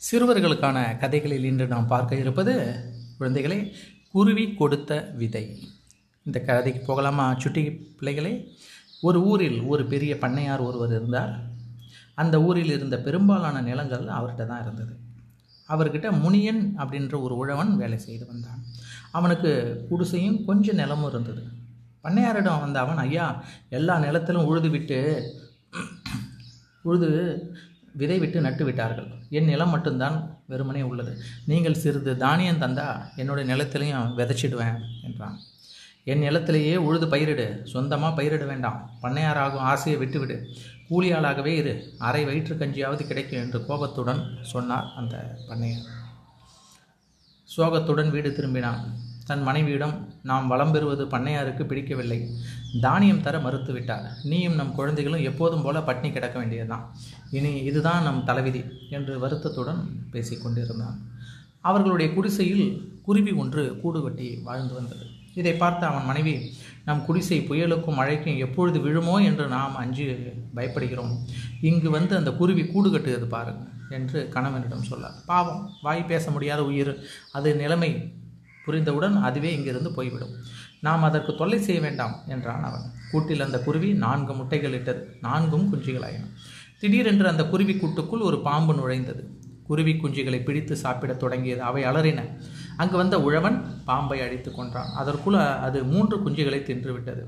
சிறுவர்களுக்கான கதைகளில் இன்று நாம் பார்க்க இருப்பது குழந்தைகளே குருவி கொடுத்த விதை. இந்த கதைக்கு போகலாமா சுட்டி பிள்ளைகளே? ஒரு ஊரில் ஒரு பெரிய பண்ணையார் ஒருவர் இருந்தார். அந்த ஊரில் இருந்த பெரும்பாலான நிலங்கள் அவர்கிட்ட தான் இருந்தது. அவர்கிட்ட முனியன் அப்படின்ற ஒரு உழவன் வேலை செய்து வந்தான். அவனுக்கு குடிசையும் கொஞ்சம் நிலமும் இருந்தது. பண்ணையாரிடம் வந்த அவன் ஐயா எல்லா நிலத்திலும் உழுது விட்டு உழுது விதை விட்டு நட்டு விட்டார்கள் என் நிலம் மட்டும்தான் வெறுமனே உள்ளது. நீங்கள் சிறிது தானியம் தந்தா என்னுடைய நிலத்திலையும் விதைச்சிடுவேன் என்றான். என் நிலத்திலேயே உழுது பயிரிடு சொந்தமாக பயிரிட வேண்டாம். பண்ணையாராகும் ஆசையை விட்டுவிடு. கூலியாளாகவே இரு. அரை வயிற்று கஞ்சியாவது கிடைக்கும் என்று கோபத்துடன் சொன்னார் அந்த பண்ணையார். சோகத்துடன் வீடு திரும்பினான். தன் மனைவியிடம் நாம் வளம் பெறுவது பண்ணையாருக்கு பிடிக்கவில்லை. தானியம் தர மறுத்து விட்டார் நீயும் நம் குழந்தைகளும் எப்போதும் போல பட்னி கிடக்க வேண்டியதுதான். இனி இதுதான் நம் தலைவிதி என்று வருத்தத்துடன் பேசிக்கொண்டிருந்தான் அவர்களுடைய குடிசையில் குருவி ஒன்று கூடு கட்டி வாழ்ந்து வந்தது. இதை பார்த்த அவன் மனைவி நம் குடிசை புயலுக்கும் மழைக்கும் எப்பொழுது விழுமோ என்று நாம் அஞ்சு பயப்படுகிறோம். இங்கு வந்து அந்த குருவி கூடு கட்டுகிறது பாருங்கள் என்று கணவனிடம் சொல்லார் பாவம் வாய் பேச முடியாத உயிர். அது நிலைமை புரிந்தவுடன் அதுவே இங்கிருந்து போய்விடும். நாம் அதற்கு தொல்லை செய்ய வேண்டாம் என்றான் அவன். கூட்டில் அந்த குருவி நான்கு முட்டைகள் இட்டது. நான்கும் குஞ்சுகளாயின. திடீரென்று அந்த குருவி கூட்டுக்குள் ஒரு பாம்பு நுழைந்தது. குருவி குஞ்சுகளை பிடித்து சாப்பிடத் தொடங்கியது. அவை அலறின. அங்கு வந்த உழவன் பாம்பை அடித்து கொன்றான். அதற்குள் அது மூன்று குஞ்சுகளை தின்றுவிட்டது.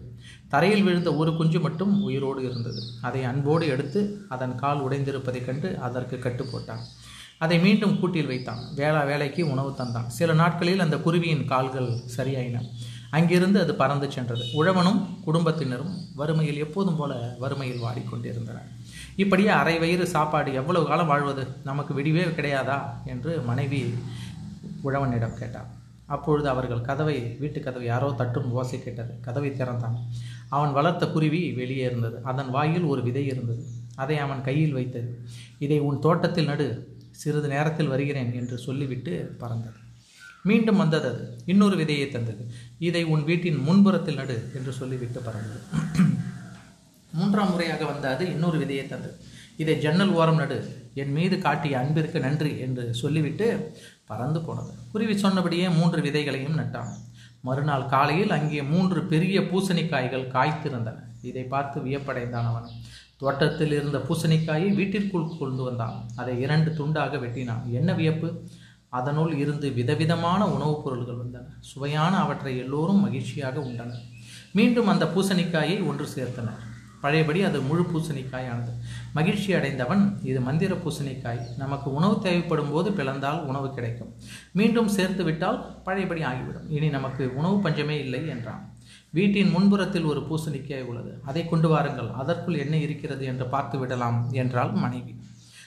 தரையில் விழுந்த ஒரு குஞ்சு மட்டும் உயிரோடு இருந்தது. அதை அன்போடு எடுத்து அதன் கால் உடைந்திருப்பதைக் கண்டு அதற்கு கட்டு போட்டான் அதை மீண்டும் கூட்டில் வைத்தான். வேளா வேலைக்கு உணவு தந்தான். சில நாட்களில் அந்த குருவியின் கால்கள் சரியாயின. அங்கிருந்து அது பறந்து சென்றது. உழவனும் குடும்பத்தினரும் வறுமையில் எப்போதும் போல வறுமையில் வாடிக்கொண்டிருந்தனர். இப்படியே அரை வயிறு சாப்பாடு எவ்வளவு காலம் வாழ்வது? நமக்கு விடிவே கிடையாதா? என்று மனைவி உழவனிடம் கேட்டார் அப்பொழுது அவர்கள் கதவை வீட்டு கதவை யாரோ தட்டும் ஓசை கேட்டது. கதவை திறந்தான். அவன் வளர்த்த குருவி வெளியே இருந்தது. அதன் வாயில் ஒரு விதை இருந்தது. அதை அவன் கையில் வைத்தது இதை உன் தோட்டத்தில் நடு. சிறிது நேரத்தில் வருகிறேன் என்று சொல்லிவிட்டு பறந்தது. மீண்டும் வந்தது அது. இன்னொரு விதையை தந்தது. இதை உன் வீட்டின் முன்புறத்தில் நடு என்று சொல்லிவிட்டு பறந்தது. மூன்றாம் முறையாக வந்த அது இன்னொரு விதையை தந்தது. இதை ஜன்னல் ஓரம் நடு என் மீது காட்டிய அன்பிற்கு நன்றி என்று சொல்லிவிட்டு பறந்து போனது. குருவி சொன்னபடியே மூன்று விதைகளையும் நட்டான். மறுநாள் காலையில் அங்கே மூன்று பெரிய பூசணிக்காய்கள் காய்த்திருந்தன. இதை பார்த்து வியப்படைந்தான் அவன். தோட்டத்தில் இருந்த பூசணிக்காயை வீட்டிற்குள் கொண்டு வந்தான். அதை இரண்டு துண்டாக வெட்டினான். என்ன வியப்பு? அதனுள் இருந்து விதவிதமான உணவுப் பொருள்கள் வந்தன. சுவையான அவற்றை எல்லோரும் மகிழ்ச்சியாக உண்டனர். மீண்டும் அந்த பூசணிக்காயை ஒன்று சேர்த்தனர். பழையபடி அது முழு பூசணிக்காயானது. மகிழ்ச்சி அடைந்தவன் இது மந்திர பூசணிக்காய். நமக்கு உணவு தேவைப்படும் போது பிளந்தால் உணவு கிடைக்கும். மீண்டும் சேர்த்து விட்டால் பழையபடி ஆகிவிடும். இனி நமக்கு உணவு பஞ்சமே இல்லை என்றான். வீட்டின் முன்புறத்தில் ஒரு பூசணிக்காய் உள்ளது. அதை கொண்டு வாருங்கள். அதற்குள் என்ன இருக்கிறது என்று பார்த்து விடலாம் என்றால் மனைவி.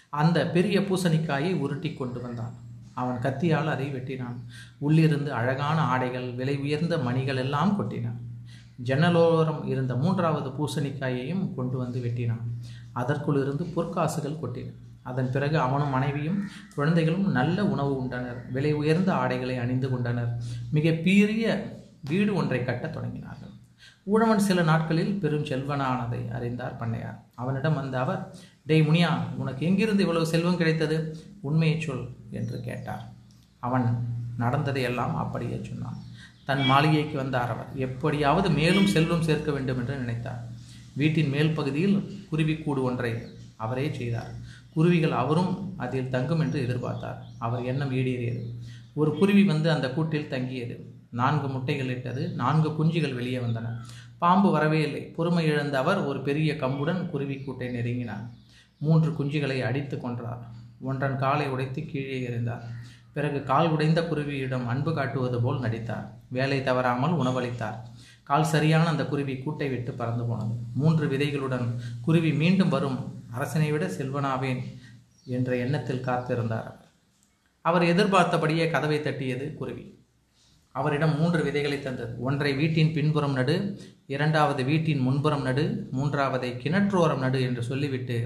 அந்த பெரிய பூசணிக்காயை உருட்டி கொண்டு வந்தான். அவன் கத்தியால் அதை வெட்டினான். உள்ளிருந்து அழகான ஆடைகள் விலை உயர்ந்த மணிகள் எல்லாம் கொட்டினான் ஜன்னலோரம் இருந்த மூன்றாவது பூசணிக்காயையும் கொண்டு வந்து வெட்டினான். அதற்குள் இருந்து பொற்காசுகள் கொட்டின. அதன் பிறகு அவனும் மனைவியும் குழந்தைகளும் நல்ல உணவு உண்டனர். விலை உயர்ந்த ஆடைகளை அணிந்து கொண்டனர். மிக பெரிய வீடு ஒன்றை கட்டத் தொடங்கினார்கள். ஊழவன் சில நாட்களில் பெரும் செல்வனானதை அறிந்தார் பண்ணையார். அவனிடம் வந்த அவர் டெய் முனியா உனக்கு எங்கிருந்து இவ்வளவு செல்வம் கிடைத்தது? உண்மையை சொல் என்று கேட்டார். அவன் நடந்ததையெல்லாம் அப்படியே சொன்னான். தன் மாளிகைக்கு வந்தார் அவர். எப்படியாவது மேலும் செல்வம் சேர்க்க வேண்டும் என்று நினைத்தார். வீட்டின் மேல் பகுதியில் குருவிக்கூடு ஒன்றை அவரே செய்தார். குருவிகள் அவரும் அதில் தங்கும் என்று எதிர்பார்த்தார். அவர் எண்ணம் ஈடேறியது. ஒரு குருவி வந்து அந்த கூட்டில் தங்கியது. நான்கு முட்டைகள் இட்டது நான்கு குஞ்சுகள் வெளியே வந்தன. பாம்பு வரவே இல்லை. பொறுமை இழந்த அவர் ஒரு பெரிய கம்புடன் குருவி கூட்டை நெருங்கினார். மூன்று குஞ்சுகளை அடித்து கொன்றார். ஒன்றன் காலை உடைத்து கீழே எறிந்தார். பிறகு கால் உடைந்த குருவியிடம் அன்பு காட்டுவது போல் நடித்தார். வேலை தவறாமல் உணவளித்தார். கால் சரியான அந்த குருவி கூட்டை விட்டு பறந்து போனது. மூன்று விதைகளுடன் குருவி மீண்டும் வரும். அரசனை விட செல்வனாவேன் என்ற எண்ணத்தில் காத்திருந்தார் அவர் எதிர்பார்த்தபடியே கதவை தட்டியது குருவி. அவரிடம் மூன்று விதைகளை தந்தது. ஒன்றை வீட்டின் பின்புறம் நடு இரண்டாவது வீட்டின் முன்புறம் நடு மூன்றாவதை கிணற்றோரம் நடு என்று சொல்லிவிட்டு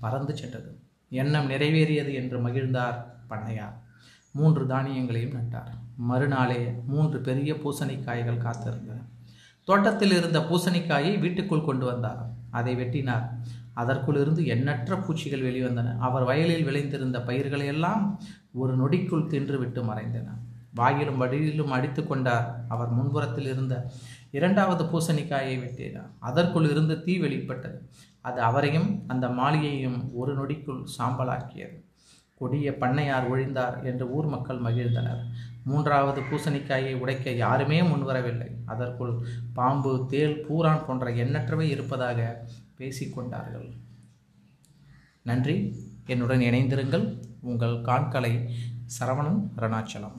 பறந்து சென்றது. எண்ணம் நிறைவேறியது என்று மகிழ்ந்தார் பண்ணையார். மூன்று தானியங்களையும் நட்டார். மறுநாளே மூன்று பெரிய பூசணிக்காய்கள் காத்திருந்தன. தோட்டத்தில் இருந்த பூசணிக்காயை வீட்டுக்குள் கொண்டு வந்தார். அதை வெட்டினார். அதற்குள் இருந்து எண்ணற்ற பூச்சிகள் வெளிவந்தன. அவர் வயலில் விளைந்திருந்த பயிர்களையெல்லாம் ஒரு நொடிக்குள் தின்றுவிட்டு மறைந்தன. வாயிலும் வடியிலும் அடித்து கொண்டார். அவர் முன்புறத்தில் இருந்த இரண்டாவது பூசணிக்காயை வெட்டினார். அதற்குள் இருந்து தீ வெளிப்பட்டது. அது அவரையும் அந்த மாளிகையையும் ஒரு நொடிக்குள் சாம்பலாக்கியது. கொடிய பண்ணையார் ஒழிந்தார் என்று ஊர் மக்கள் மகிழ்ந்தனர். மூன்றாவது பூசணிக்காயை உடைக்க யாருமே முன்வரவில்லை. அதற்குள் பாம்பு தேள் பூரான் போன்ற எண்ணற்றவை இருப்பதாக பேசிக்கொண்டார்கள் நன்றி. என்னுடன் இணைந்திருங்கள். உங்கள் காண்கலை சரவணன் அருணாச்சலம்.